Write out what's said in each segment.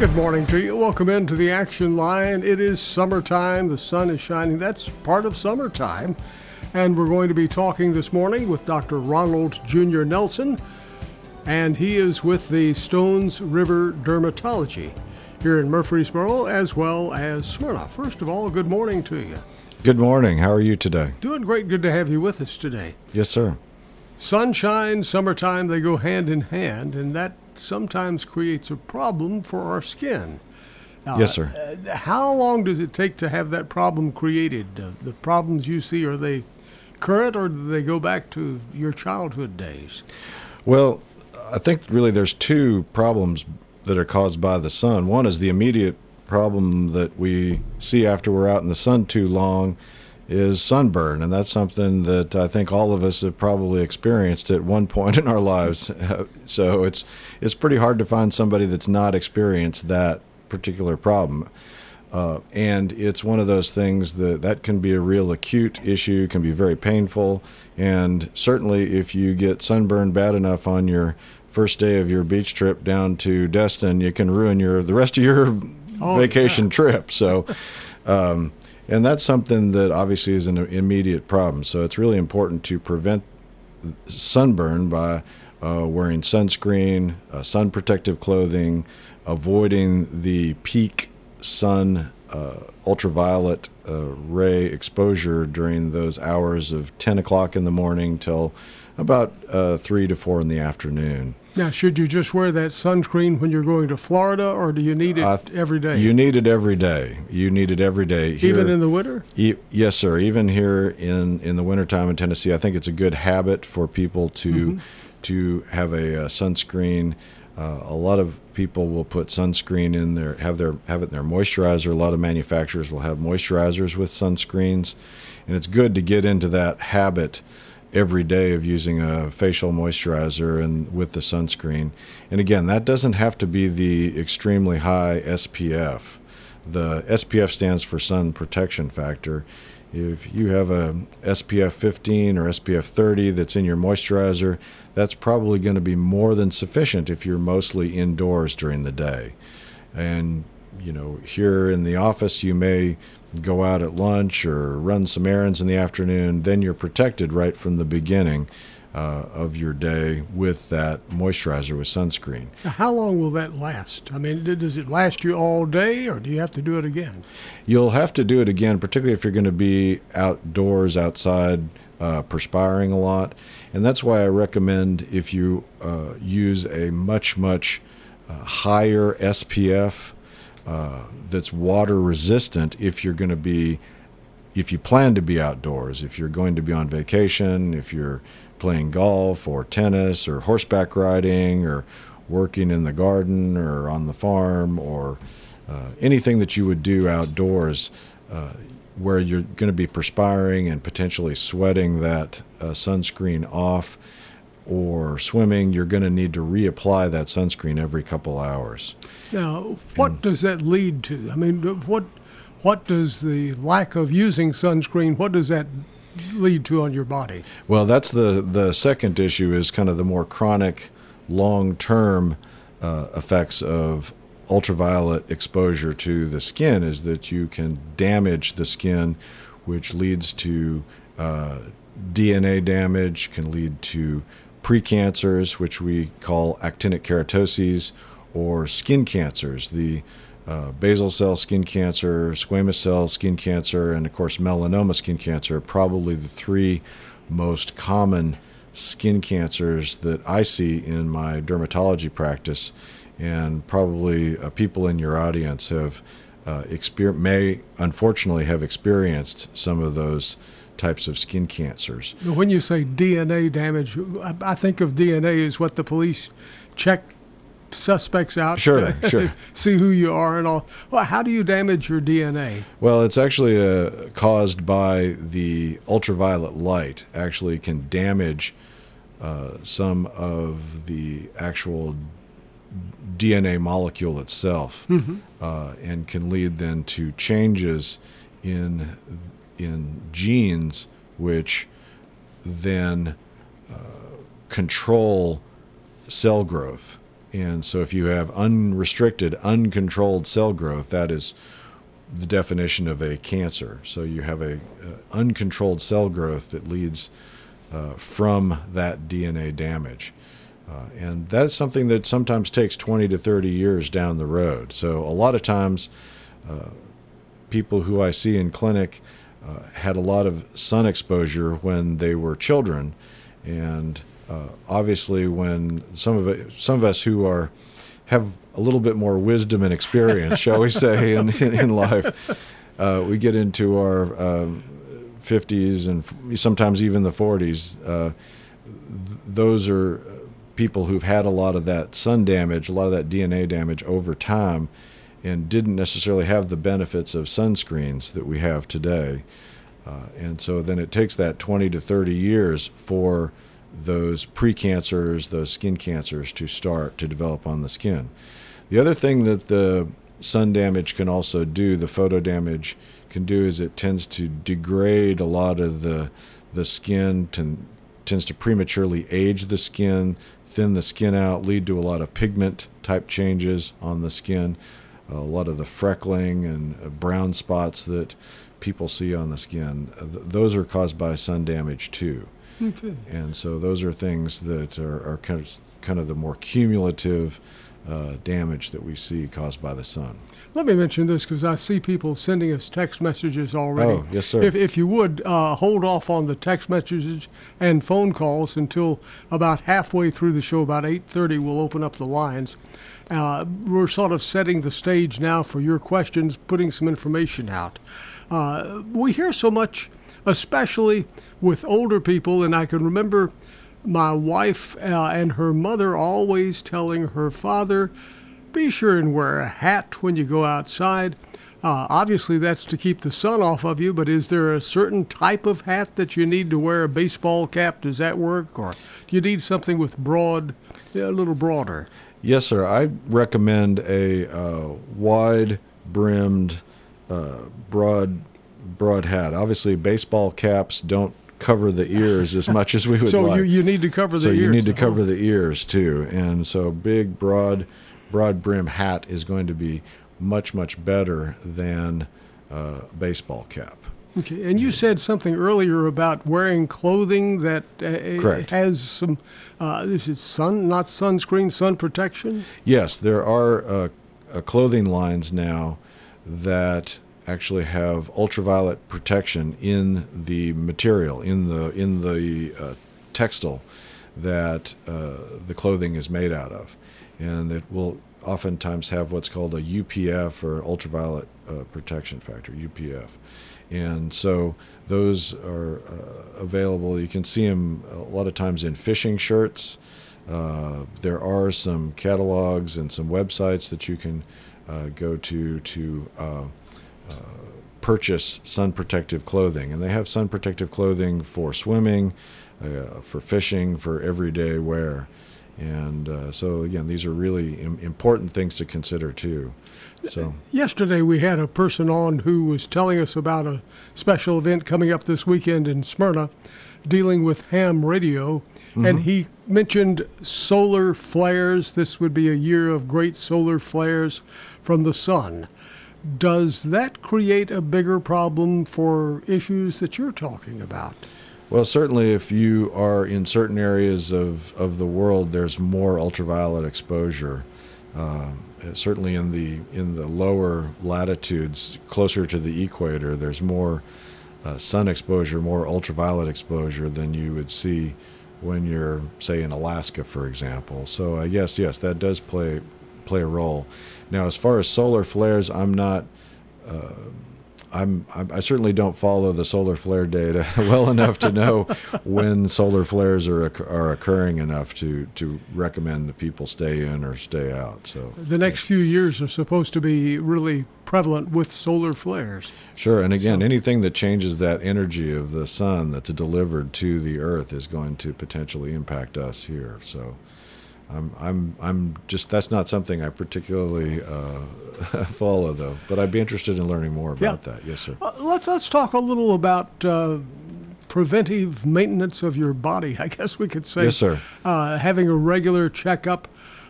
Good morning to you. Welcome into the action line. It is summertime. The sun is shining. That's part of summertime. And we're going to be talking this morning with Dr. Ronald Jr. Nelson, and he is with the Stones River Dermatology here in Murfreesboro as well as Smyrna. First of all, good morning to you. Good morning. How are you today? Doing great. Good to have you with us today. Yes, sir. Sunshine, summertime, they go hand in hand, and that sometimes creates a problem for our skin. Now, Yes, sir. uh, how long does it take to have that problem created? Uh, the problems you see, are they current or do they go back to your childhood days? Well, I think really there's two problems that are caused by the sun. One is the immediate problem that we see after we're out in the sun too long is sunburn, and that's something that I think all of us have probably experienced at one point in our lives. so it's it's pretty hard to find somebody that's not experienced that particular problem. Uh, and it's one of those things that that can be a real acute issue, can be very painful, and certainly if you get sunburned bad enough on your first day of your beach trip down to Destin, you can ruin your the rest of your Oh, vacation trip. So, um, and that's something that obviously is an immediate problem. So it's really important to prevent sunburn by uh, wearing sunscreen, uh, sun protective clothing, avoiding the peak sun uh, ultraviolet uh, ray exposure during those hours of 10 o'clock in the morning till about uh, 3 to 4 in the afternoon. Now, should you just wear that sunscreen when you're going to Florida, or do you need it Uh, every day? You need it every day. You need it every day. Even in the winter? E- yes, sir. Even here in in the wintertime in Tennessee, I think it's a good habit for people to to have a, uh sunscreen. Uh, a lot of people will put sunscreen in their have their have it in their moisturizer. A lot of manufacturers will have moisturizers with sunscreens, and it's good to get into that habit every day of using a facial moisturizer and with the sunscreen. And again, that doesn't have to be the extremely high SPF. The SPF stands for sun protection factor. If you have a SPF 15 or SPF 30 that's in your moisturizer, that's probably going to be more than sufficient if you're mostly indoors during the day. And you know, here in the office, you may go out at lunch or run some errands in the afternoon. Then you're protected right from the beginning uh, of your day with that moisturizer with sunscreen. Now, How long will that last? I mean, does it last you all day, or do you have to do it again? You'll have to do it again, particularly if you're going to be outdoors, outside, uh, perspiring a lot. And that's why I recommend if you uh, use a much, much uh, higher SPF uh, that's water resistant if you're going to be, if you plan to be outdoors, if you're going to be on vacation, if you're playing golf or tennis or horseback riding or working in the garden or on the farm or uh, anything that you would do outdoors uh, where you're going to be perspiring and potentially sweating that uh, sunscreen off or swimming, you're going to need to reapply that sunscreen every couple hours. Now, what does that lead to? I mean, what what does the lack of using sunscreen? What does that lead to on your body? Well, that's the the second issue is kind of the more chronic, long term uh, effects of ultraviolet exposure to the skin is that you can damage the skin, which leads to uh, DNA damage, can lead to precancers, which we call actinic keratoses, or skin cancers. The uh, basal cell skin cancer, squamous cell skin cancer, and of course melanoma skin cancer are probably the three most common skin cancers that I see in my dermatology practice. and probably uh, people in your audience have uh, exper- may unfortunately have experienced some of those types of skin cancers. When you say DNA damage, I, think of DNA as what the police check suspects out. Sure, sure. see who you are and all. Well, how do you damage your DNA? Well, it's actually uh, caused by the ultraviolet light. Actually, can damage uh, some of the actual DNA molecule itself, uh, and can lead then to changes in in genes, which then uh, control cell growth. And so, if you have unrestricted, uncontrolled cell growth, that is the definition of a cancer. So you have a uh, uncontrolled cell growth that leads uh, from that DNA damage. Uh, and that's something that sometimes takes 20 to 30 years down the road. So a lot of times, uh, people who I see in clinic uh, had a lot of sun exposure when they were children, and uh, obviously when some of it, some of us who are have a little bit more wisdom and experience, shall we say, in in, in life, uh, we get into our um, 50s and sometimes even the 40s. Uh, th- those are people who've had a lot of that sun damage, a lot of that DNA damage over time, and didn't necessarily have the benefits of sunscreens that we have today. Uh, and so then it takes that 20 to 30 years for those precancers, those skin cancers to start to develop on the skin. The other thing that the sun damage can also do, the photo damage can do, is it tends to degrade a lot of the the skin, to, tends to prematurely age the skin, thin the skin out, lead to a lot of pigment type changes on the skin, a lot of the freckling and uh, brown spots that people see on the skin. Uh, th- those are caused by sun damage too. Okay. And so those are things that are, are kind, of, kind of the more cumulative uh, damage that we see caused by the sun. Let me mention this because I see people sending us text messages already. Oh, yes, sir. If, if you would uh, hold off on the text messages and phone calls until about halfway through the show, about 8:30, we'll open up the lines. Uh, we're sort of setting the stage now for your questions, putting some information out. Uh, we hear so much, especially with older people, and I can remember my wife uh, and her mother always telling her father, be sure and wear a hat when you go outside. Uh, obviously, that's to keep the sun off of you, but is there a certain type of hat that you need to wear? A baseball cap, does that work? Or do you need something with broad, a little broader? Yes, sir. I recommend a uh, wide brimmed, uh, broad, broad hat. Obviously, baseball caps don't cover the ears as much as we would So like. you, you need to cover the so ears. you need to cover the ears too, and so big, broad, broad brim hat is going to be much, much better than uh, baseball cap. Okay, and you said something earlier about wearing clothing that uh, has some, uh, this is sun, not sunscreen, sun protection. Yes, there are uh, uh, clothing lines now that actually have ultraviolet protection in the material, in the in the uh, textile that uh, the clothing is made out of, and it will oftentimes have what's called a UPF or ultraviolet uh, protection factor (UPF), and so those are uh, available. You can see them a lot of times in fishing shirts. Uh, there are some catalogs and some websites that you can uh, go to to uh, uh, purchase sun protective clothing, and they have sun protective clothing for swimming, uh, for fishing, for everyday wear. And uh, so again, these are really Im- important things to consider too. So Yesterday, we had a person on who was telling us about a special event coming up this weekend in Smyrna dealing with ham radio. And he mentioned solar flares. This would be a year of great solar flares from the sun. Does that create a bigger problem for issues that you're talking about? Well, certainly, if you are in certain areas of, of the world, there's more ultraviolet exposure. Uh, certainly, in the in the lower latitudes, closer to the equator, there's more uh, sun exposure, more ultraviolet exposure than you would see when you're, say, in Alaska, for example. So, I guess yes, that does play play a role. Now, as far as solar flares, I'm not. I'm, I'm I certainly don't follow the solar flare data well enough to know when solar flares are are occurring enough to to recommend that people stay in or stay out. So The next few years are supposed to be really prevalent with solar flares. Sure, and again, anything that changes that energy of the sun that's delivered to the Earth is going to potentially impact us here. So, I'm I'm I'm just that's not something I particularly uh, follow though, but I'd be interested in learning more about Yeah. that. Yes, sir. Uh, let's let's talk a little about uh, preventive maintenance of your body. I guess we could say. Yes, sir. Uh, having a regular checkup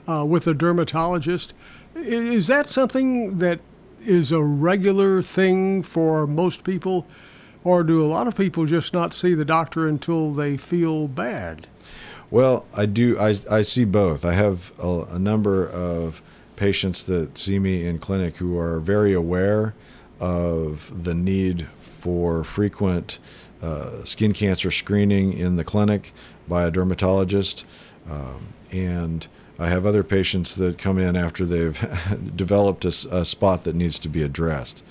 uh, with a dermatologist is that something that is a regular thing for most people, or do a lot of people just not see the doctor until they feel bad? Well, I do. I, I see both. I have a, a number of patients that see me in clinic who are very aware of the need for frequent uh, skin cancer screening in the clinic by a dermatologist. Um, and I have other patients that come in after they've developed a spot that needs to be addressed.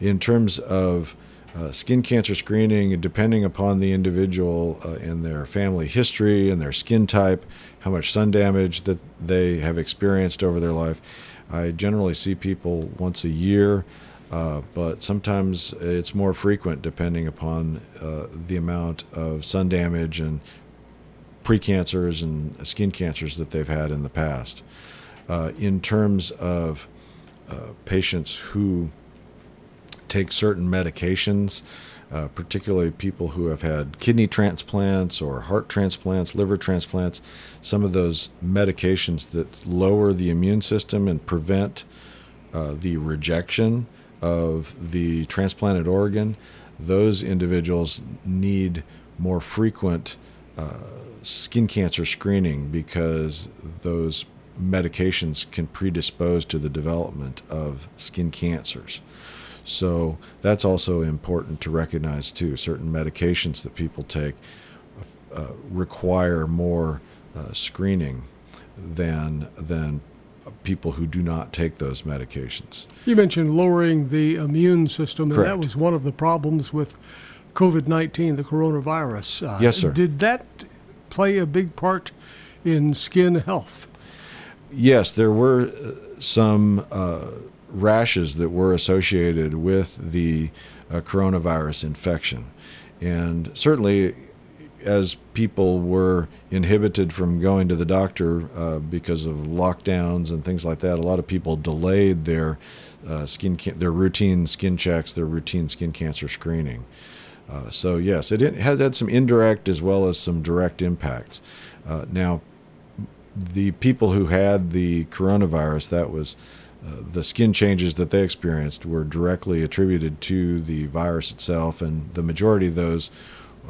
In terms of uh, skin cancer screening, depending upon the individual uh, and their family history and their skin type, how much sun damage that they have experienced over their life, I generally see people once a year, uh, but sometimes it's more frequent depending upon uh, the amount of sun damage and precancers and skin cancers that they've had in the past. Uh, in terms of uh, patients who take certain medications, uh, particularly people who have had kidney transplants or heart transplants, liver transplants, some of those medications that lower the immune system and prevent uh, the rejection of the transplanted organ, those individuals need more frequent uh, skin cancer screening because those medications can predispose to the development of skin cancers. So that's also important to recognize too. Certain medications that people take uh, require more uh, screening than than people who do not take those medications. You mentioned lowering the immune system, and that was one of the problems with COVID 19, the coronavirus. Uh, Yes, sir. Did that play a big part in skin health? Yes, there were uh, some uh, rashes that were associated with the uh, coronavirus infection. And certainly, as people were inhibited from going to the doctor uh, because of lockdowns and things like that, a lot of people delayed their uh, skin their routine skin checks, their routine skin cancer screening. Uh, so yes, it had had some indirect as well as some direct impacts. Uh, now, the people who had the coronavirus, that was the skin changes that they experienced were directly attributed to the virus itself, and the majority of those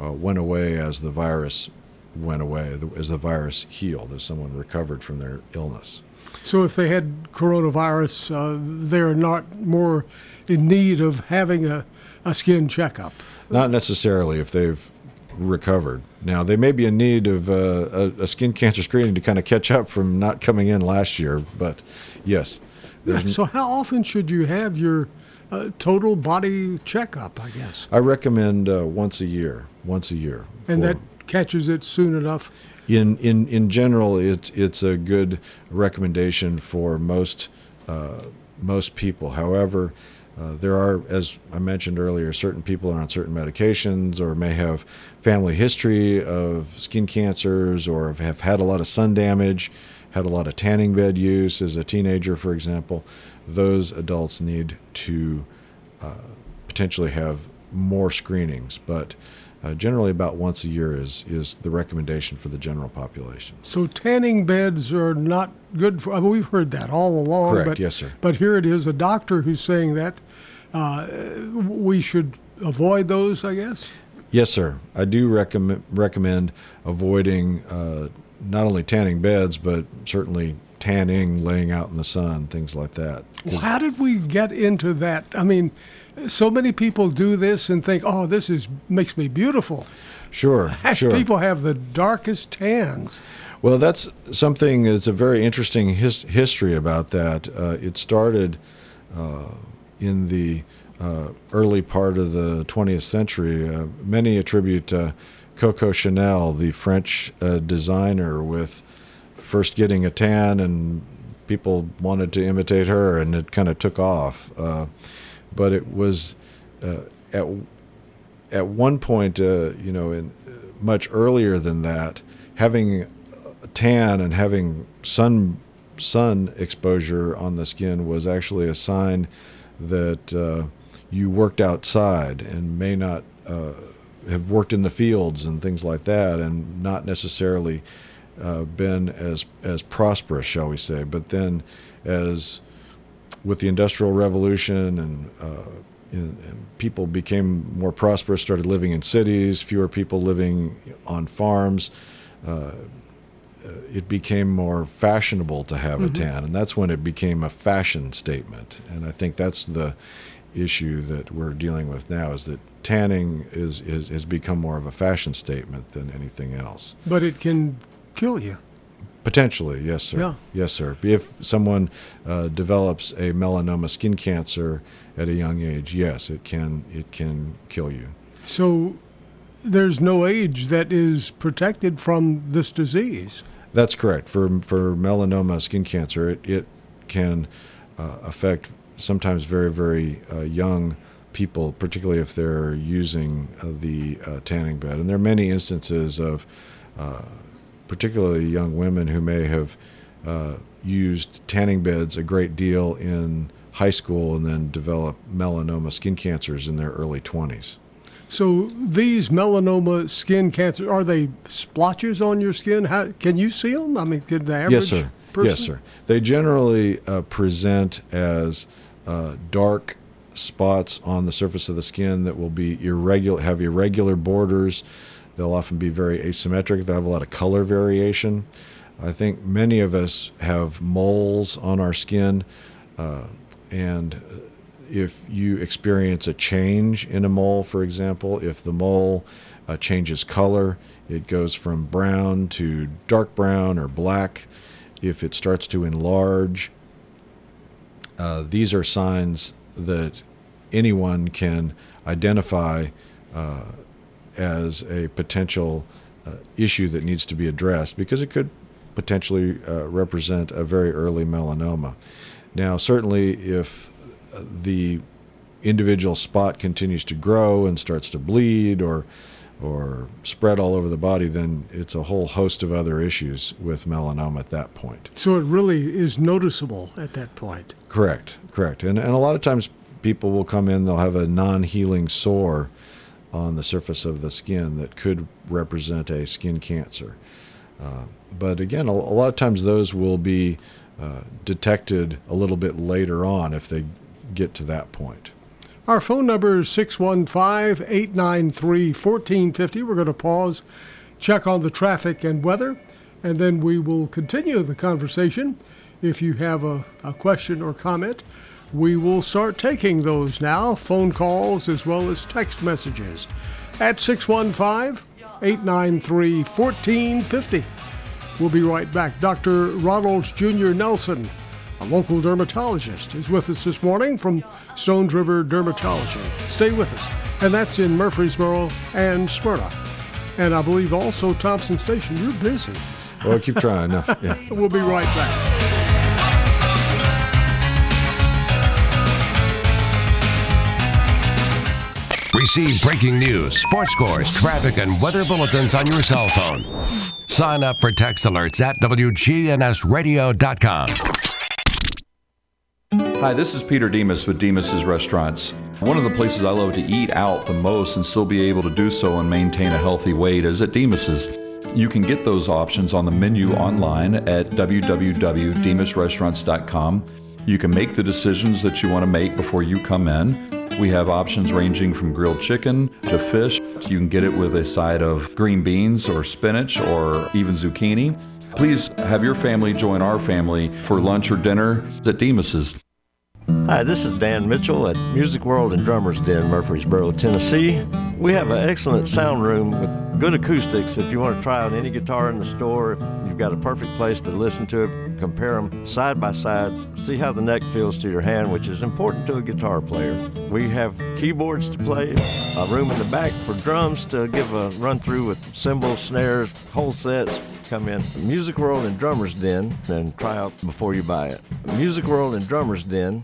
uh, went away as the virus went away, as the virus healed, as someone recovered from their illness. So, if they had coronavirus, uh, they're not more in need of having a, a skin checkup. Not necessarily if they've recovered. Now, they may be in need of uh, a, a skin cancer screening to kind of catch up from not coming in last year, but yes. There's So, how often should you have your uh, total body checkup, I guess? I recommend uh, once a year. Once a year. And that catches it soon enough. in in in general, it's it's a good recommendation for most uh, most people. However, uh, there are, as I mentioned earlier, certain people are on certain medications or may have family history of skin cancers or have- had a lot of sun damage, had a lot of tanning bed use as a teenager, for example. Those adults need to uh, potentially have more screenings, but uh, generally about once a year is is the recommendation for the general population. So tanning beds are not good for. I mean, we've heard that all along. Correct, But, yes, sir. But here it is, a doctor who's saying that uh, we should avoid those. I guess. Yes, sir. I do recommend recommend avoiding uh, not only tanning beds, but certainly tanning, laying out in the sun, things like that. 'Cause- How did we get into that? I mean, so many people do this and think, "Oh, this is makes me beautiful." Sure, sure. People have the darkest tans. Well, that's something that's a very interesting his, history about that. Uh, it started uh, in the uh, early part of the 20th century. Uh, many attribute uh, Coco Chanel, the French uh, designer, with first getting a tan, and people wanted to imitate her, and it kind of took off. But it was uh, at at one point, uh, you know, in much earlier than that, having tan and having sun sun exposure on the skin was actually a sign that uh, you worked outside and may not uh, have worked in the fields and things like that, and not necessarily uh, been as as prosperous, shall we say. But then, as with the Industrial Revolution and, uh, and, and people became more prosperous, started living in cities, fewer people living on farms. Uh, uh, it became more fashionable to have a tan, and that's when it became a fashion statement. And I think that's the issue that we're dealing with now is that tanning is, is has become more of a fashion statement than anything else. But it can kill you. Potentially, yes, sir. Yeah. Yes, sir. If someone uh, develops a melanoma skin cancer at a young age, yes, it can it can kill you. So there's no age that is protected from this disease. That's correct. For for melanoma skin cancer, it, it can uh, affect sometimes very very uh, young people, particularly if they're using uh, the uh, tanning bed. And there are many instances of uh, particularly young women who may have uh, used tanning beds a great deal in high school and then develop melanoma skin cancers in their early 20s. So these melanoma skin cancers are they splotches on your skin? How can you see them? I mean, could the average Yes, sir. person? Yes, sir. They generally uh, present as uh, dark spots on the surface of the skin that will be irregular, have irregular borders. They'll often be very asymmetric. They have a lot of color variation. I think many of us have moles on our skin, uh, and if you experience a change in a mole, for example, if the mole uh, changes color, it goes from brown to dark brown or black. If it starts to enlarge, uh, these are signs that anyone can identify uh, as a potential uh, issue that needs to be addressed because it could potentially uh, represent a very early melanoma. Now, certainly, if the individual spot continues to grow and starts to bleed or or spread all over the body, then it's a whole host of other issues with melanoma at that point. So it really is noticeable at that point. Correct, correct. And, and a lot of times people will come in, they'll have a non healing sore on the surface of the skin that could represent a skin cancer. Uh, but again, a, a lot of times those will be uh, detected a little bit later on if they get to that point. Our phone number is 615 893 1450. We're going to pause, check on the traffic and weather, and then we will continue the conversation. If you have a, a question or comment, we will start taking those now phone calls as well as text messages at 615 893 1450. We'll be right back. Dr. Ronald Jr. Nelson, a local dermatologist, is with us this morning from Stones River Dermatology. Stay with us. And that's in Murfreesboro and Smyrna. And I believe also Thompson Station. You're busy. Well, keep trying. No, yeah. We'll be right back. Receive breaking news, sports scores, traffic, and weather bulletins on your cell phone. Sign up for text alerts at WGNSradio.com. Hi, this is Peter Demos with Demos's Restaurants. One of the places I love to eat out the most and still be able to do so and maintain a healthy weight is at Demos's. You can get those options on the menu online at www.demosrestaurants.com. You can make the decisions that you want to make before you come in. We have options ranging from grilled chicken to fish. You can get it with a side of green beans or spinach or even zucchini. Please have your family join our family for lunch or dinner at Demos's. Hi, this is Dan Mitchell at Music World and Drummers Den, Murfreesboro, Tennessee. We have an excellent sound room with good acoustics. If you want to try out any guitar in the store, if you've got a perfect place to listen to it, compare them side by side, see how the neck feels to your hand, which is important to a guitar player. We have keyboards to play, a room in the back for drums to give a run through with cymbals, snares, whole sets. Come in Music World and Drummers Den and try out before you buy it. Music World and Drummers Den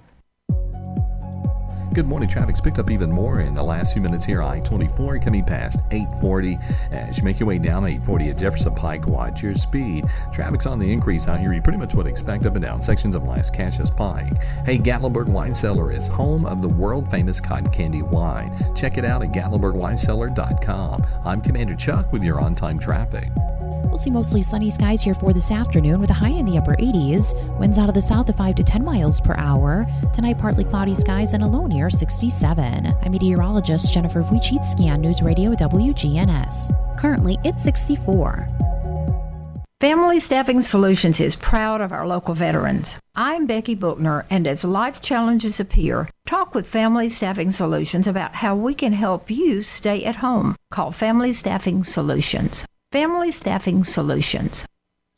Good morning. Traffic's picked up even more in the last few minutes here. I 24 coming past 840. As you make your way down 840 at Jefferson Pike, watch your speed. Traffic's on the increase out here. You pretty much would expect up and down sections of Lascassas Pike. Hey, Gatlinburg Wine Cellar is home of the world famous cotton candy wine. Check it out at GatlinburgWineCellar.com. I'm Commander Chuck with your on time traffic. We'll see mostly sunny skies here for this afternoon with a high in the upper 80s. Winds out of the south of 5 to 10 miles per hour. Tonight, partly cloudy skies and a low near 67. I'm meteorologist Jennifer Wojcicki on News Radio WGNS. Currently, it's 64. Family Staffing Solutions is proud of our local veterans. I'm Becky Bookner, and as life challenges appear, talk with Family Staffing Solutions about how we can help you stay at home. Call Family Staffing Solutions. Family Staffing Solutions.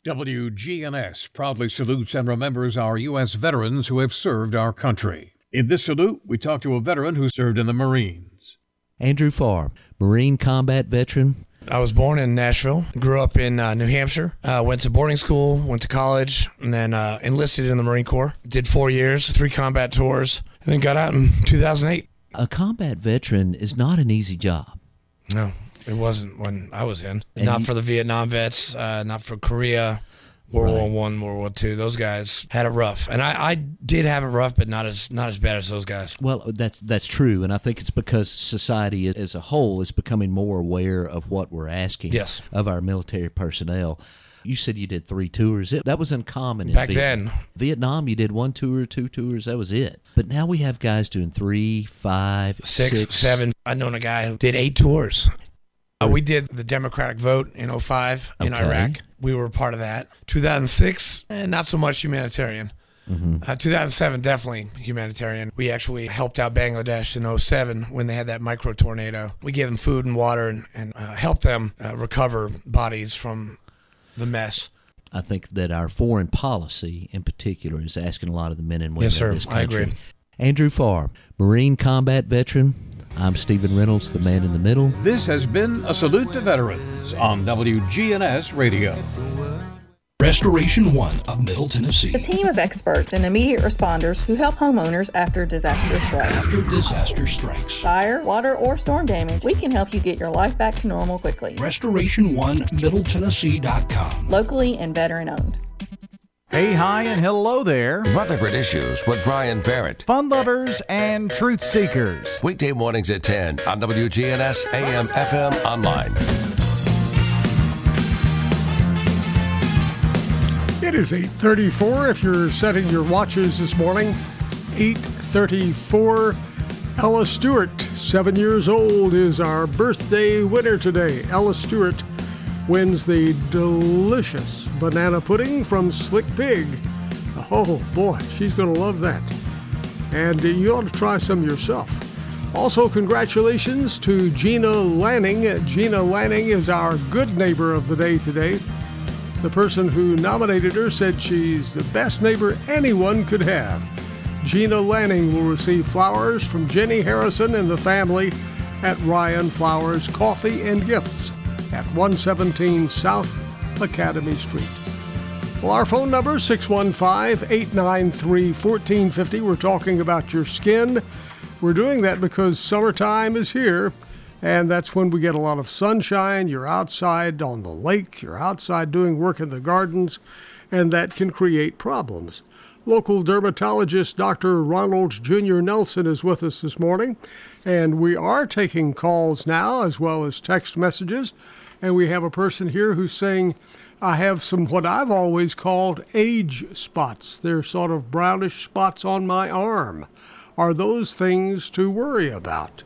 WGNS proudly salutes and remembers our U.S. veterans who have served our country. In this salute, we talk to a veteran who served in the Marines. Andrew Farr, Marine combat veteran. I was born in Nashville, grew up in uh, New Hampshire, uh, went to boarding school, went to college, and then uh, enlisted in the Marine Corps. Did four years, three combat tours, and then got out in 2008. A combat veteran is not an easy job. No, it wasn't when I was in. And not you- for the Vietnam vets, uh, not for Korea, World War One, World War Two. Those guys had it rough, and I, I did have it rough, but not as not as bad as those guys. Well, that's that's true, and I think it's because society as- a whole is becoming more aware of what we're asking Yes. of our military personnel. You said you did three tours. It, that was uncommon in Back Viet- then. Vietnam, you did one tour, two tours. That was it. But now we have guys doing three, five, six, six. seven. I known a guy who did eight tours. Uh, we did the Democratic vote in 05 in Okay. Iraq. We were part of that. 2006, eh, not so much humanitarian. Mm-hmm. Uh, 2007, definitely humanitarian. We actually helped out Bangladesh in 07 when they had that micro tornado. We gave them food and water and, and uh, helped them uh, recover bodies from the mess. I think that our foreign policy, in particular, is asking a lot of the men and women Yes, sir. of this I country. agree. Andrew Farr, Marine combat veteran. I'm Stephen Reynolds, the man in the middle. This has been a salute to veterans on WGNS Radio. Restoration One of Middle Tennessee. A team of experts and immediate responders who help homeowners after disaster strikes. After disaster strikes. Fire, water, or storm damage, we can help you get your life back to normal quickly. Restoration One Middle Tennessee.com. Locally and veteran owned. Hey, hi, and hello there. Rutherford Issues with Brian Barrett. Fun lovers and truth seekers. Weekday mornings at 10 on WGNS AM FM online. It is 8:34 if you're setting your watches this morning. 8:34. Ella Stewart, 7 years old is our birthday winner today. Ella Stewart wins the delicious banana pudding from Slick Pig. Oh boy, she's going to love that. And you ought to try some yourself. Also, congratulations to Gina Lanning. Gina Lanning is our good neighbor of the day today. The person who nominated her said she's the best neighbor anyone could have. Gina Lanning will receive flowers from Jenny Harrison and the family at Rion Flowers Coffee and Gifts at 117 South Academy Street. Well, our phone number is 615 893 1450. We're talking about your skin. We're doing that because summertime is here, and that's when we get a lot of sunshine. You're outside on the lake, you're outside doing work in the gardens, and that can create problems. Local dermatologist Dr. Ronald Jr. Nelson is with us this morning, and we are taking calls now as well as text messages. And we have a person here who's saying, I have some what I've always called age spots. They're sort of brownish spots on my arm. Are those things to worry about?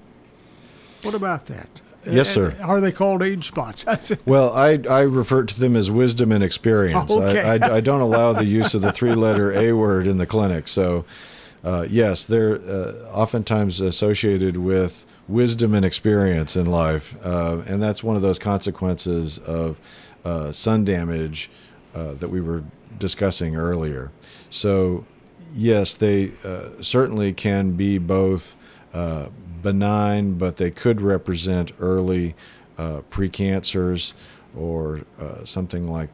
What about that? Yes, sir. Are they called age spots? Well, I, I refer to them as wisdom and experience. Okay. I, I, I don't allow the use of the three letter A word in the clinic. So, uh, yes, they're uh, oftentimes associated with wisdom and experience in life. Uh, and that's one of those consequences of uh, sun damage uh, that we were discussing earlier. So, yes, they uh, certainly can be both uh, benign, but they could represent early uh, precancers or uh, something like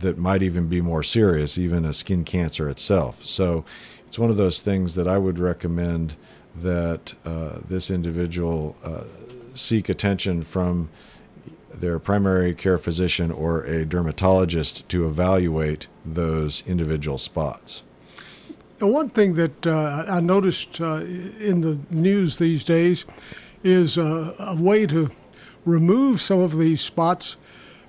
that might even be more serious, even a skin cancer itself. So it's one of those things that I would recommend that this individual seek attention from their primary care physician or a dermatologist to evaluate those individual spots. And one thing that uh, I noticed uh, in the news these days is uh, a way to remove some of these spots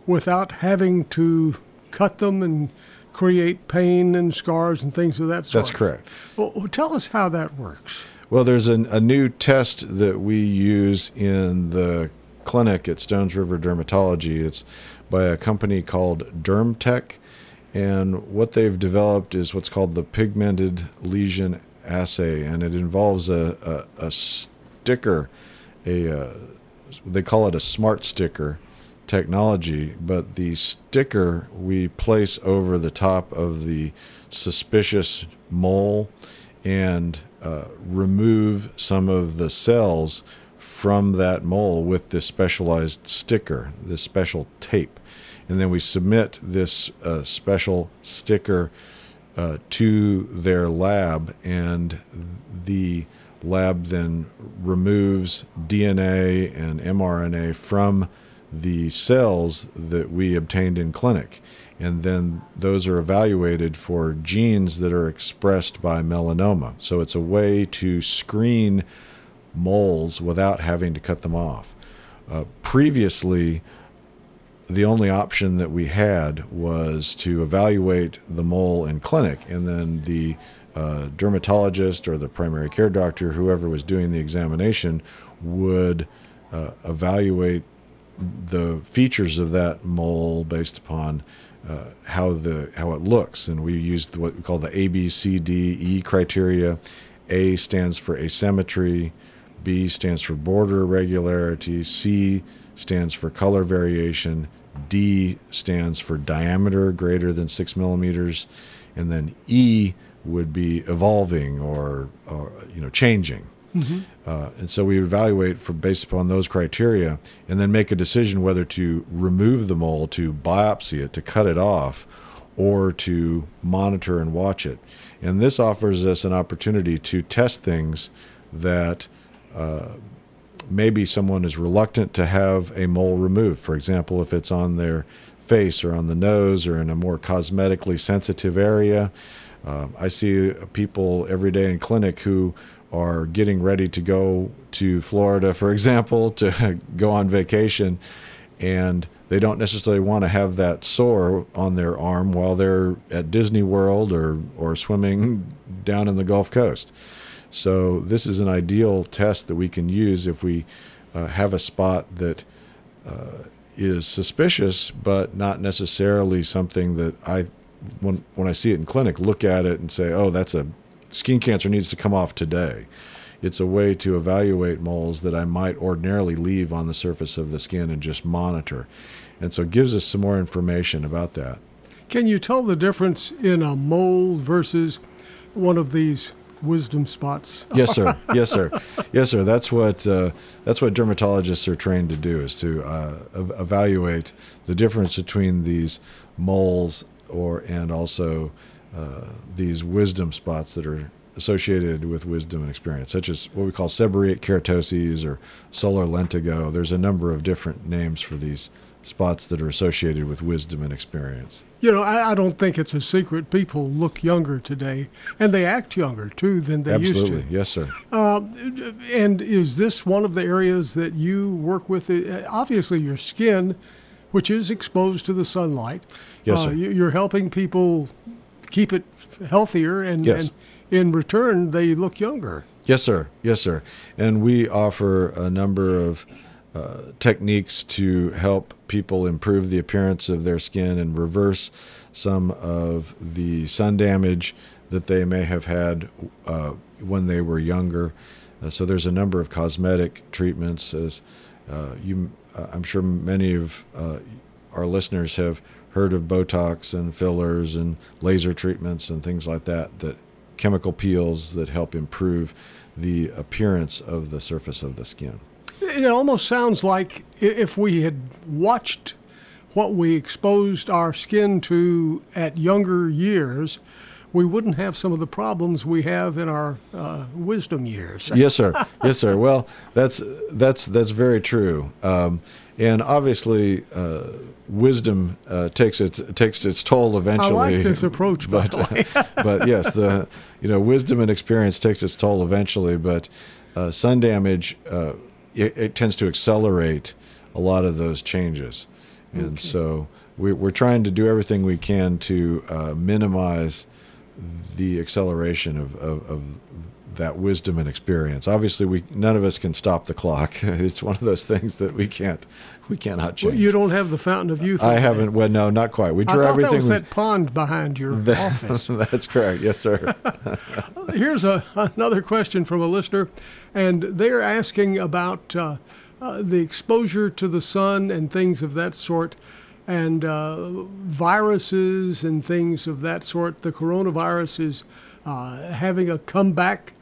without having to cut them and create pain and scars and things of that sort. That's correct. Well, tell us how that works. Well, there's an, a new test that we use in the clinic at Stones River Dermatology. It's by a company called DermTech. And what they've developed is what's called the pigmented lesion assay. And it involves a, a, a sticker, a, uh, they call it a smart sticker technology, but the sticker we place over the top of the suspicious mole and uh, remove some of the cells from that mole with this specialized sticker, this special tape. And then we submit this uh, special sticker uh, to their lab, and the lab then removes DNA and mRNA from the cells that we obtained in clinic. And then those are evaluated for genes that are expressed by melanoma. So it's a way to screen moles without having to cut them off. Uh, previously, the only option that we had was to evaluate the mole in clinic, and then the uh, dermatologist or the primary care doctor, whoever was doing the examination, would uh, evaluate the features of that mole based upon uh, how the how it looks, and we used what we call the A B C D E criteria. A stands for asymmetry, B stands for border irregularity, C stands for color variation, D stands for diameter greater than six millimeters, and then E would be evolving or, or you know changing. Mhm. Uh, and so we evaluate for based upon those criteria, and then make a decision whether to remove the mole, to biopsy it, to cut it off, or to monitor and watch it. And this offers us an opportunity to test things that uh, maybe someone is reluctant to have a mole removed. For example, if it's on their face or on the nose or in a more cosmetically sensitive area. Um, I see people every day in clinic who are getting ready to go to Florida, for example, to go on vacation, and they don't necessarily want to have that sore on their arm while they're at Disney World or, or swimming down in the Gulf Coast. So, this is an ideal test that we can use if we uh, have a spot that uh, is suspicious, but not necessarily something that I, when, when I see it in clinic, look at it and say, oh, that's a skin cancer needs to come off today. It's a way to evaluate moles that I might ordinarily leave on the surface of the skin and just monitor. And so it gives us some more information about that. Can you tell the difference in a mole versus one of these wisdom spots? Yes, sir. Yes, sir. Yes, sir. That's what uh, that's what dermatologists are trained to do is to uh, evaluate the difference between these moles or and also uh, these wisdom spots that are associated with wisdom and experience, such as what we call seborrheic keratoses or solar lentigo. There's a number of different names for these spots that are associated with wisdom and experience. You know, I, I don't think it's a secret. People look younger today, and they act younger too than they Absolutely. used to. Absolutely, yes, sir. Uh, and is this one of the areas that you work with? Uh, Obviously, your skin, which is exposed to the sunlight. Yes, uh, sir. you- You're helping people keep it healthier, and, Yes. and in return, they look younger. Yes, sir. Yes, sir. And we offer a number of uh, techniques to help people improve the appearance of their skin and reverse some of the sun damage that they may have had uh, when they were younger. Uh, so there's a number of cosmetic treatments. As uh, you, uh, I'm sure many of uh, our listeners have heard of Botox and fillers and laser treatments and things like that. That chemical peels that help improve the appearance of the surface of the skin. It almost sounds like if we had watched what we exposed our skin to at younger years, we wouldn't have some of the problems we have in our uh, wisdom years. yes, sir. Yes, sir. Well, that's that's that's very true. Um, and obviously, uh, wisdom uh, takes its takes its toll eventually. I like this approach, but but yes, the you know wisdom and experience takes its toll eventually. But uh, sun damage uh, it, it tends to accelerate a lot of those changes, and Okay. so we, we're trying to do everything we can to uh, minimize the acceleration of, of, of that wisdom and experience. Obviously, we none of us can stop the clock. It's one of those things that we can't we cannot change. Well, you don't have the fountain of youth. I haven't. Well, no, not quite. We draw I thought everything. that was we- that pond behind your that- office. that's correct. Yes, sir. Here's a, another question from a listener, and they're asking about uh, uh, the exposure to the sun and things of that sort, and uh, viruses and things of that sort. The coronavirus is uh, having a comeback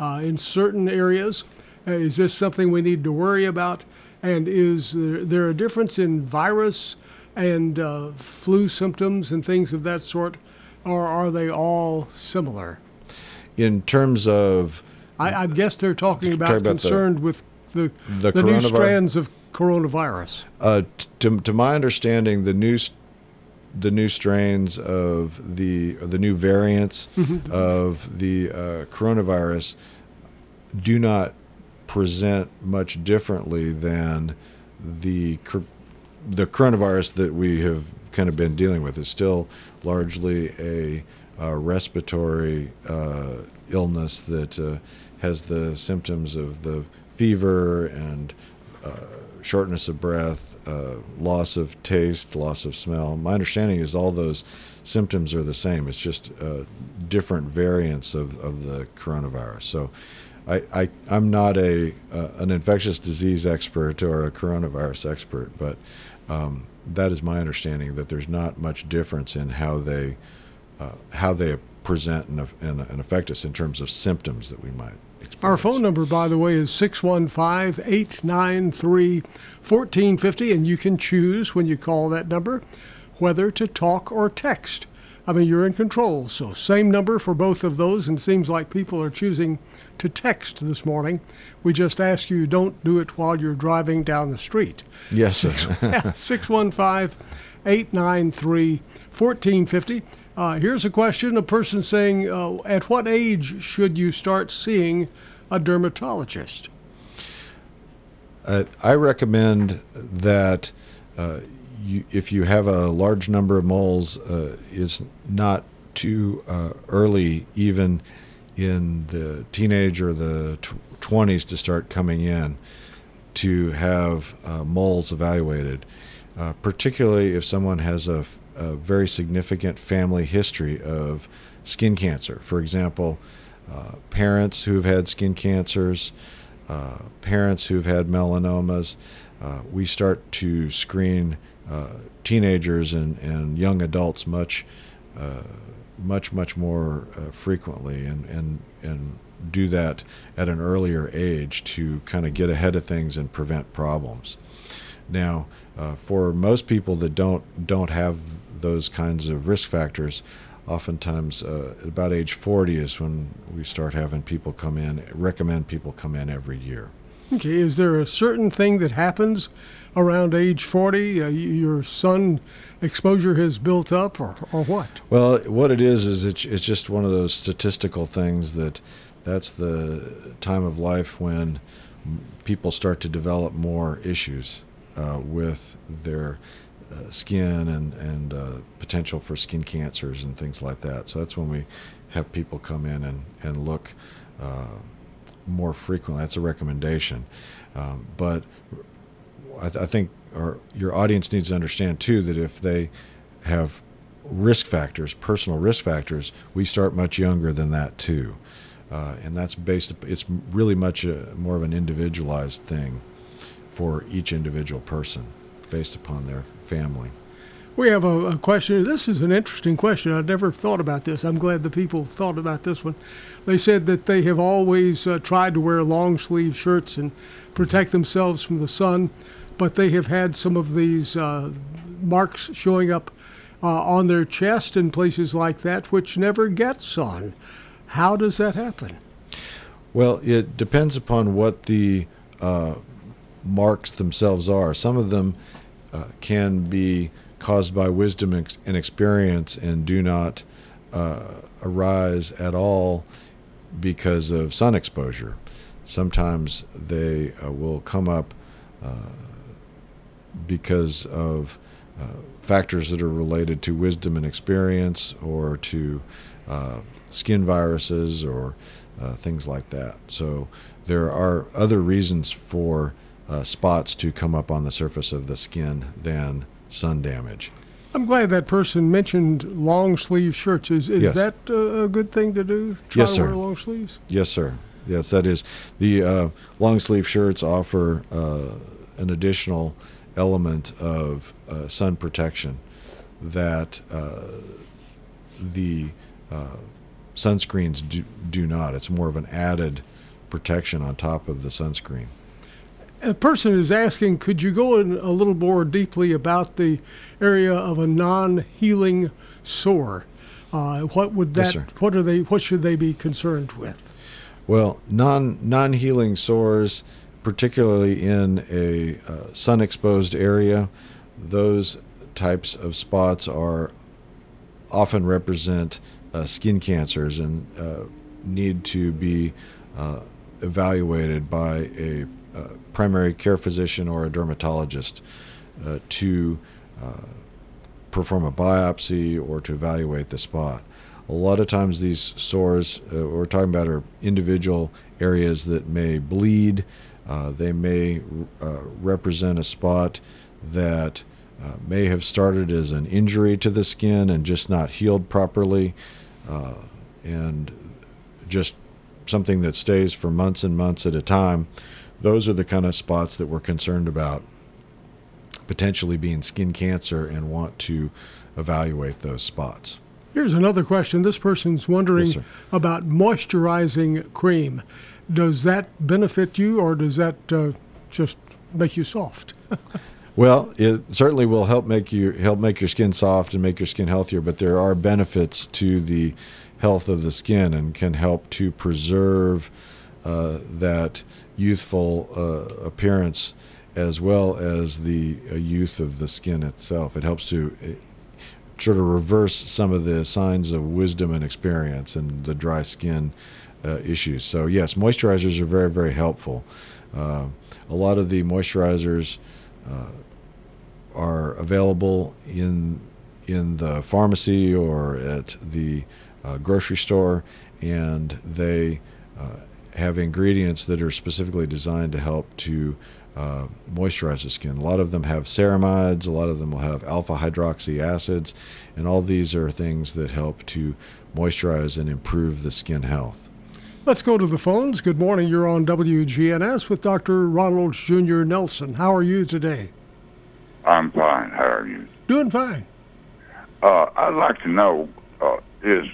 uh, in certain areas. Uh, is this something we need to worry about? And is there, there a difference in virus and uh, flu symptoms and things of that sort, or are they all similar? In terms of I, I guess they're talking about, Talking about the- concerned with the the the, new strands of coronavirus. Uh, to, to my understanding, the new the new strains of the or the new variants Mhm. of the uh, coronavirus do not present much differently than the the coronavirus that we have kind of been dealing with. It's still largely a uh, respiratory uh, illness that uh, has the symptoms of the fever and shortness of breath, uh, loss of taste, loss of smell. My understanding is all those symptoms are the same. It's just uh, different variants of, of the coronavirus. So I, I, I'm not a uh, an infectious disease expert or a coronavirus expert, but um, that is my understanding that there's not much difference in how they uh, how they present and, and, and affect us in terms of symptoms that we might Our phone number, by the way, is 615 893 1450, and you can choose when you call that number whether to talk or text. I mean, you're in control, so same number for both of those, and it seems like people are choosing to text this morning. We just ask you don't do it while you're driving down the street. Yes, sir. 615 893 1450. Uh, here's a question a person saying, uh, At what age should you start seeing a dermatologist? Uh, I recommend that uh, you, if you have a large number of moles, uh, it's not too uh, early, even in the teenage or the tw- 20s, to start coming in to have moles evaluated, particularly if someone has a, a very significant family history of skin cancer. For example, uh, parents who've had skin cancers, uh, parents who've had melanomas. Uh, we start to screen uh, teenagers and, and young adults much, uh, much, much more uh, frequently, and, and and do that at an earlier age to kind of get ahead of things and prevent problems. Now, for most people that don't don't have those kinds of risk factors, oftentimes uh, at about age 40 is when we start having people come in, recommend people come in every year. Okay, is there a certain thing that happens around age 40? Uh, your sun exposure has built up, or, or what? Well, what it is is it's, it's just one of those statistical things that that's the time of life when people start to develop more issues uh, with their skin and and uh, potential for skin cancers and things like that. So that's when we have people come in and and look uh, more frequently. That's a recommendation, um, but I, th- I think our, your audience needs to understand too that if they have risk factors, personal risk factors, we start much younger than that too. Uh, and that's based, it's really much a, more of an individualized thing for each individual person based upon their family. We have a, a, question. This is an interesting question. I never thought about this. I'm glad the people thought about this one. They said that they have always uh, tried to wear long sleeve shirts and protect themselves from the sun, but they have had some of these uh, marks showing up uh, on their chest and places like that, which never get sun. How does that happen? Well, it depends upon what the uh, marks themselves are. Some of them uh, can be caused by wisdom and experience and do not uh, arise at all because of sun exposure. Sometimes they uh, will come up uh, because of uh, factors that are related to wisdom and experience or to uh, skin viruses or things like that. So there are other reasons for spots to come up on the surface of the skin than sun damage. I'm glad that person mentioned long sleeve shirts. Is is Yes. that uh, a good thing to do? Try Yes, to sir. wear long sleeves. Yes, sir. Yes, that is. The uh, long sleeve shirts offer uh, an additional element of uh, sun protection that uh, the uh, sunscreens do, do not. It's more of an added protection on top of the sunscreen. A person is asking, could you go in a little more deeply about the area of a non-healing sore? Uh, what would that? sir. what are they? What should they be concerned with? Well, non non healing sores, particularly in a uh, sun exposed area, those types of spots are often represent uh, skin cancers and uh, need to be uh, evaluated by a primary care physician or a dermatologist uh, to uh, perform a biopsy or to evaluate the spot. A lot of times, these sores uh, we're talking about are individual areas that may bleed. Uh, they may represent a spot that uh, may have started as an injury to the skin and just not healed properly, uh, and just something that stays for months and months at a time. Those are the kind of spots that we're concerned about potentially being skin cancer and want to evaluate those spots. Here's another question. This person's wondering Yes, about moisturizing cream. Does that benefit you, or does that uh, just make you soft? Well, it certainly will help make you help make your skin soft and make your skin healthier, but there are benefits to the health of the skin and can help to preserve uh, that youthful uh, appearance as well as the uh, youth of the skin itself. It helps to uh, sort of reverse some of the signs of wisdom and experience and the dry skin uh, issues. So yes, moisturizers are very very helpful. Uh, a lot of the moisturizers are available in in the pharmacy or at the grocery store, and they have ingredients that are specifically designed to help to uh, moisturize the skin. A lot of them have ceramides, a lot of them will have alpha hydroxy acids, and all these are things that help to moisturize and improve the skin health. Let's go to the phones. Good morning. You're on WGNS with Dr. Ronald Jr. Nelson. How are you today? I'm fine. How are you? Doing fine. Uh, I'd like to know uh, is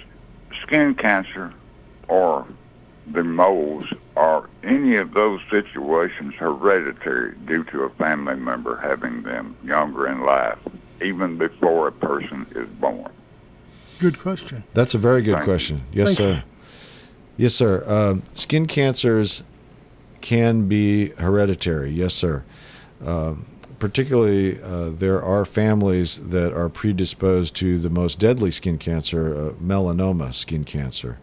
skin cancer or the moles are any of those situations hereditary due to a family member having them younger in life, even before a person is born? Good question. That's a very good Thank you. question. Yes, Thank you. sir. Yes, sir. Um, skin cancers can be hereditary. Yes, sir. Um, particularly, uh, there are families that are predisposed to the most deadly skin cancer, uh, melanoma skin cancer.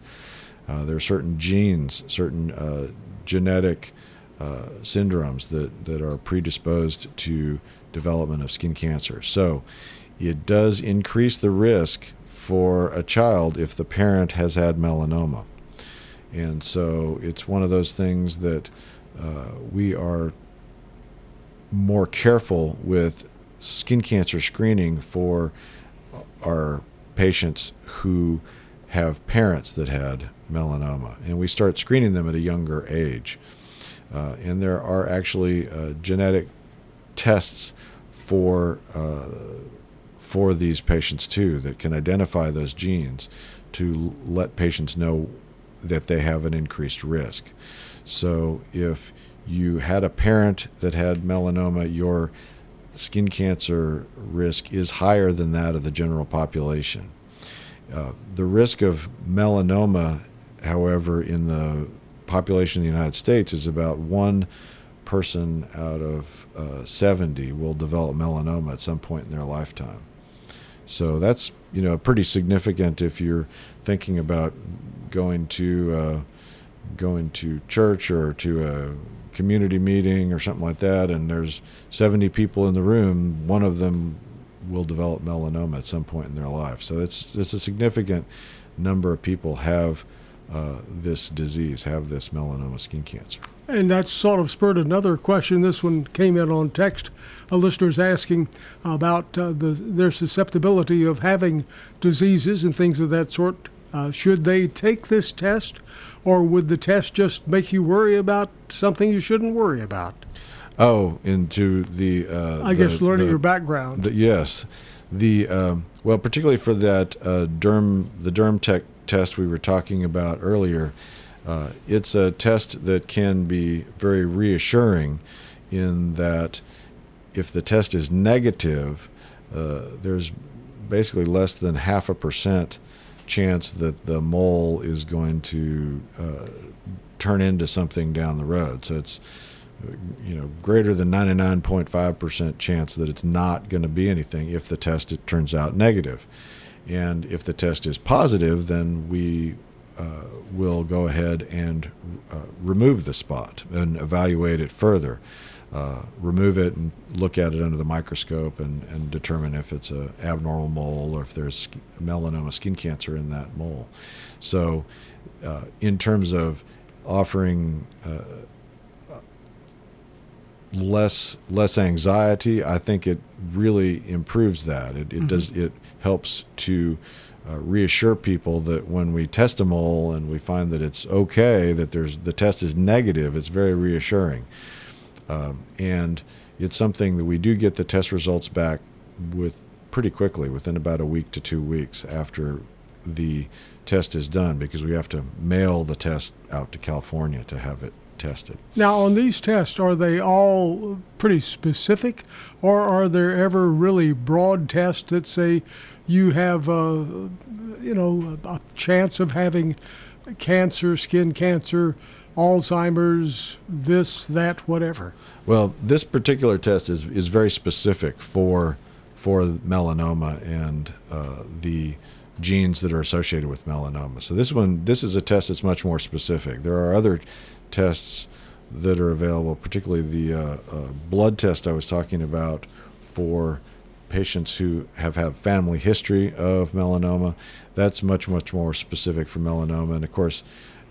Uh, there are certain genes, certain uh, genetic uh, syndromes that, that are predisposed to development of skin cancer. So it does increase the risk for a child if the parent has had melanoma. And so it's one of those things that uh, we are more careful with skin cancer screening for our patients who have parents that had melanoma, and we start screening them at a younger age. Uh, and there are actually uh, genetic tests for uh, for these patients too that can identify those genes to let patients know that they have an increased risk. So if you had a parent that had melanoma, your skin cancer risk is higher than that of the general population. Uh, the risk of melanoma, however, in the population of the United States is about one person out of uh, 70 will develop melanoma at some point in their lifetime. So that's you know pretty significant if you're thinking about going to uh, going to church or to a community meeting or something like that, and there's 70 people in the room. One of them will develop melanoma at some point in their life. So it's it's a significant number of people have uh, this disease, have this melanoma skin cancer. And that sort of spurred another question. This one came in on text. A listener's asking about uh, the, their susceptibility of having diseases and things of that sort. Uh, should they take this test, or would the test just make you worry about something you shouldn't worry about? Oh, into the. Uh, I guess learning the- your background. the- yes, the um, well, particularly for that uh, derm, the DermTech test we were talking about earlier. Uh, it's a test that can be very reassuring in that if the test is negative, uh, there's basically less than half a percent chance that the mole is going to uh, turn into something down the road. So it's you know greater than 99.5% chance that it's not going to be anything if the test it turns out negative. And if the test is positive, then we uh, will go ahead and uh, remove the spot and evaluate it further. Uh, remove it and look at it under the microscope and, and determine if it's a abnormal mole or if there's melanoma skin cancer in that mole. So, uh, in terms of offering uh, less less anxiety, I think it really improves that. It, it does it helps to uh, reassure people that when we test a mole and we find that it's okay, that there's the test is negative, it's very reassuring. Um, and it's something that we do get the test results back with pretty quickly, within about a week to two weeks after the test is done, because we have to mail the test out to California to have it tested. Now, on these tests, are they all pretty specific, or are there ever really broad tests that say you have, uh, you know, a a chance of having cancer, skin cancer, Alzheimer's, this, that, whatever? Well, this particular test is, is very specific for for melanoma and uh, the genes that are associated with melanoma. So this one, this is a test that's much more specific. There are other tests that are available, particularly the uh, uh, blood test I was talking about for patients who have had family history of melanoma. That's much much more specific for melanoma, and of course,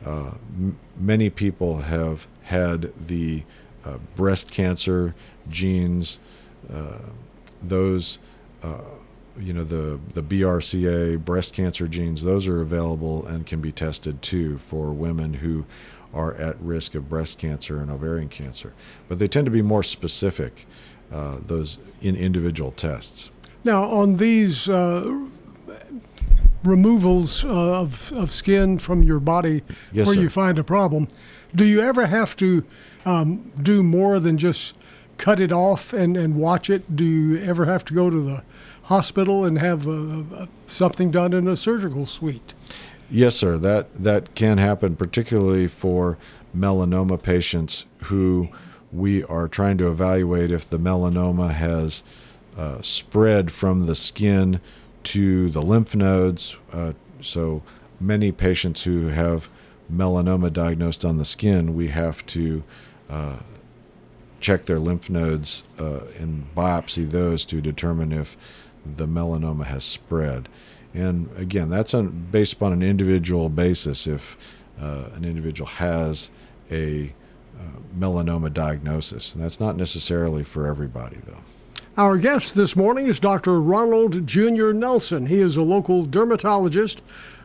uh, m- many people have had the uh, breast cancer genes. Uh, those, uh, you know, the the BRCA breast cancer genes. Those are available and can be tested too for women who are at risk of breast cancer and ovarian cancer. But they tend to be more specific. Uh, those in individual tests. Now, on these uh, removals uh, of, of skin from your body Yes, where sir. you find a problem, do you ever have to um, do more than just cut it off and, and watch it? Do you ever have to go to the hospital and have uh uh something done in a surgical suite? Yes, sir. That that can happen, particularly for melanoma patients who we are trying to evaluate if the melanoma has uh, spread from the skin to the lymph nodes. Uh, so many patients who have melanoma diagnosed on the skin, we have to uh, check their lymph nodes uh, and biopsy those to determine if the melanoma has spread. And again, that's on, based upon an individual basis. If uh, an individual has a um, melanoma diagnosis. And that's not necessarily for everybody, though. Our guest this morning is Dr. Ronald Jr. Nelson. He is a local dermatologist.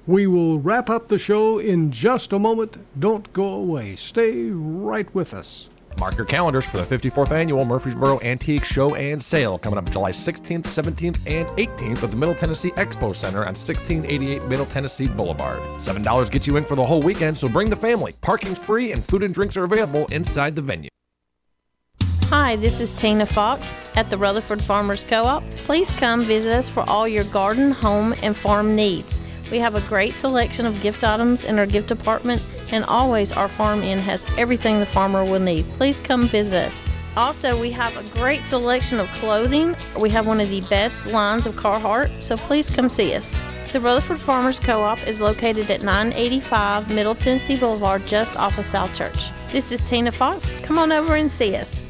We will wrap up the show in just a moment. Don't go away. Stay right with us. Mark your calendars for the 54th annual Murfreesboro Antique Show and Sale coming up July 16th, 17th, and 18th at the Middle Tennessee Expo Center on 1688 Middle Tennessee Boulevard. $7 gets you in for the whole weekend, so bring the family. Parking's free and food and drinks are available inside the venue. Hi, this is Tina Fox at the Rutherford Farmers Co op. Please come visit us for all your garden, home, and farm needs. We have a great selection of gift items in our gift department, and always our farm inn has everything the farmer will need. Please come visit us. Also, we have a great selection of clothing. We have one of the best lines of Carhartt, so please come see us. The Rutherford Farmers Co op is located at 985 Middle Tennessee Boulevard, just off of South Church. This is Tina Fox. Come on over and see us.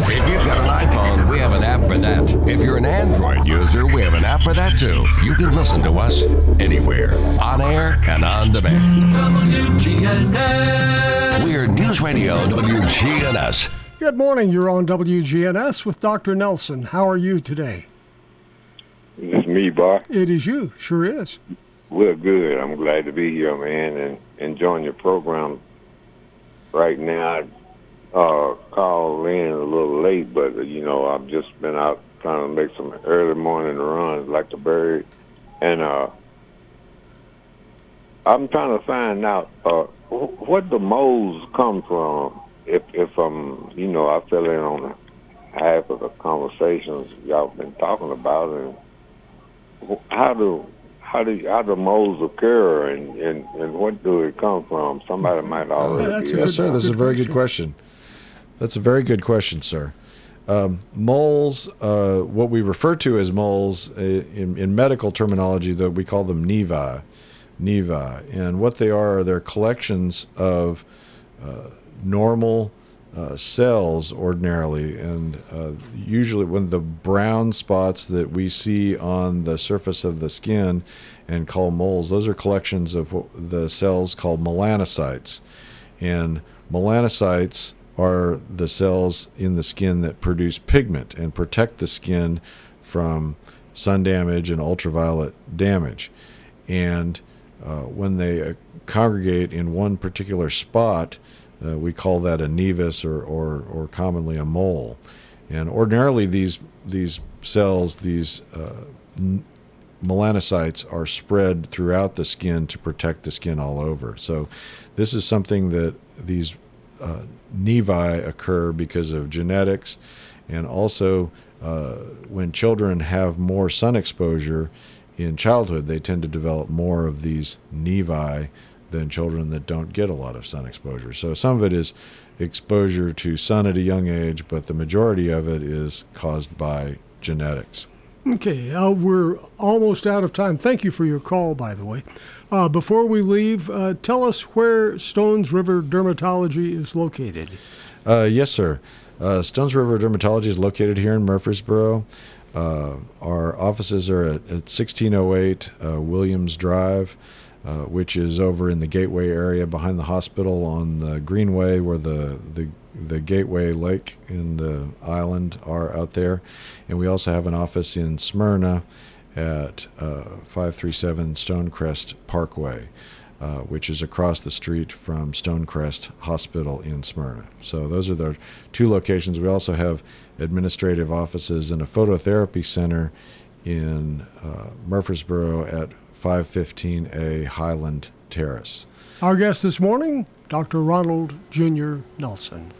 If you've got an iPhone, we have an app for that. If you're an Android user, we have an app for that too. You can listen to us anywhere, on air and on demand. We're News Radio WGNS. Good morning. You're on WGNS with Dr. Nelson. How are you today? It's me, boy. It is you. Sure is. We're good. I'm glad to be here, man, and enjoying your program. Right now, I uh, called in a little late, but uh, you know I've just been out trying to make some early morning runs, like the bird, and uh, I'm trying to find out uh, wh- what the moles come from. If if I'm, you know, I fell in on half of the conversations y'all been talking about, and how do how do how do moles occur, and, and, and what do it come from? Somebody might already. be yes, sir. That's a very good question. That's a very good question, sir. Um, moles, uh, what we refer to as moles uh, in, in medical terminology, though we call them nevi, nevi, and what they are, they're collections of uh, normal uh, cells ordinarily, and uh, usually when the brown spots that we see on the surface of the skin and call moles, those are collections of the cells called melanocytes, and melanocytes are the cells in the skin that produce pigment and protect the skin from sun damage and ultraviolet damage. And uh, when they uh, congregate in one particular spot, uh, we call that a nevus or, or, or commonly a mole. And ordinarily, these these cells, these uh, n- melanocytes, are spread throughout the skin to protect the skin all over. So, this is something that these uh, nevi occur because of genetics, and also uh, when children have more sun exposure in childhood, they tend to develop more of these nevi than children that don't get a lot of sun exposure. So some of it is exposure to sun at a young age, but the majority of it is caused by genetics. Okay, uh, we're almost out of time. Thank you for your call, by the way. Uh, before we leave, uh, tell us where Stones River Dermatology is located. Uh, yes, sir. Uh, Stones River Dermatology is located here in Murfreesboro. Uh, our offices are at, at 1608 uh, Williams Drive, which is over in the Gateway area behind the hospital on the Greenway, where the, the the Gateway Lake and the island are out there. And we also have an office in Smyrna at uh, 537 Stonecrest Parkway, uh, which is across the street from Stonecrest Hospital in Smyrna. So those are the two locations. We also have administrative offices and a phototherapy center in uh, Murfreesboro at 515A Highland Terrace. Our guest this morning, Dr. Ronald Jr. Nelson.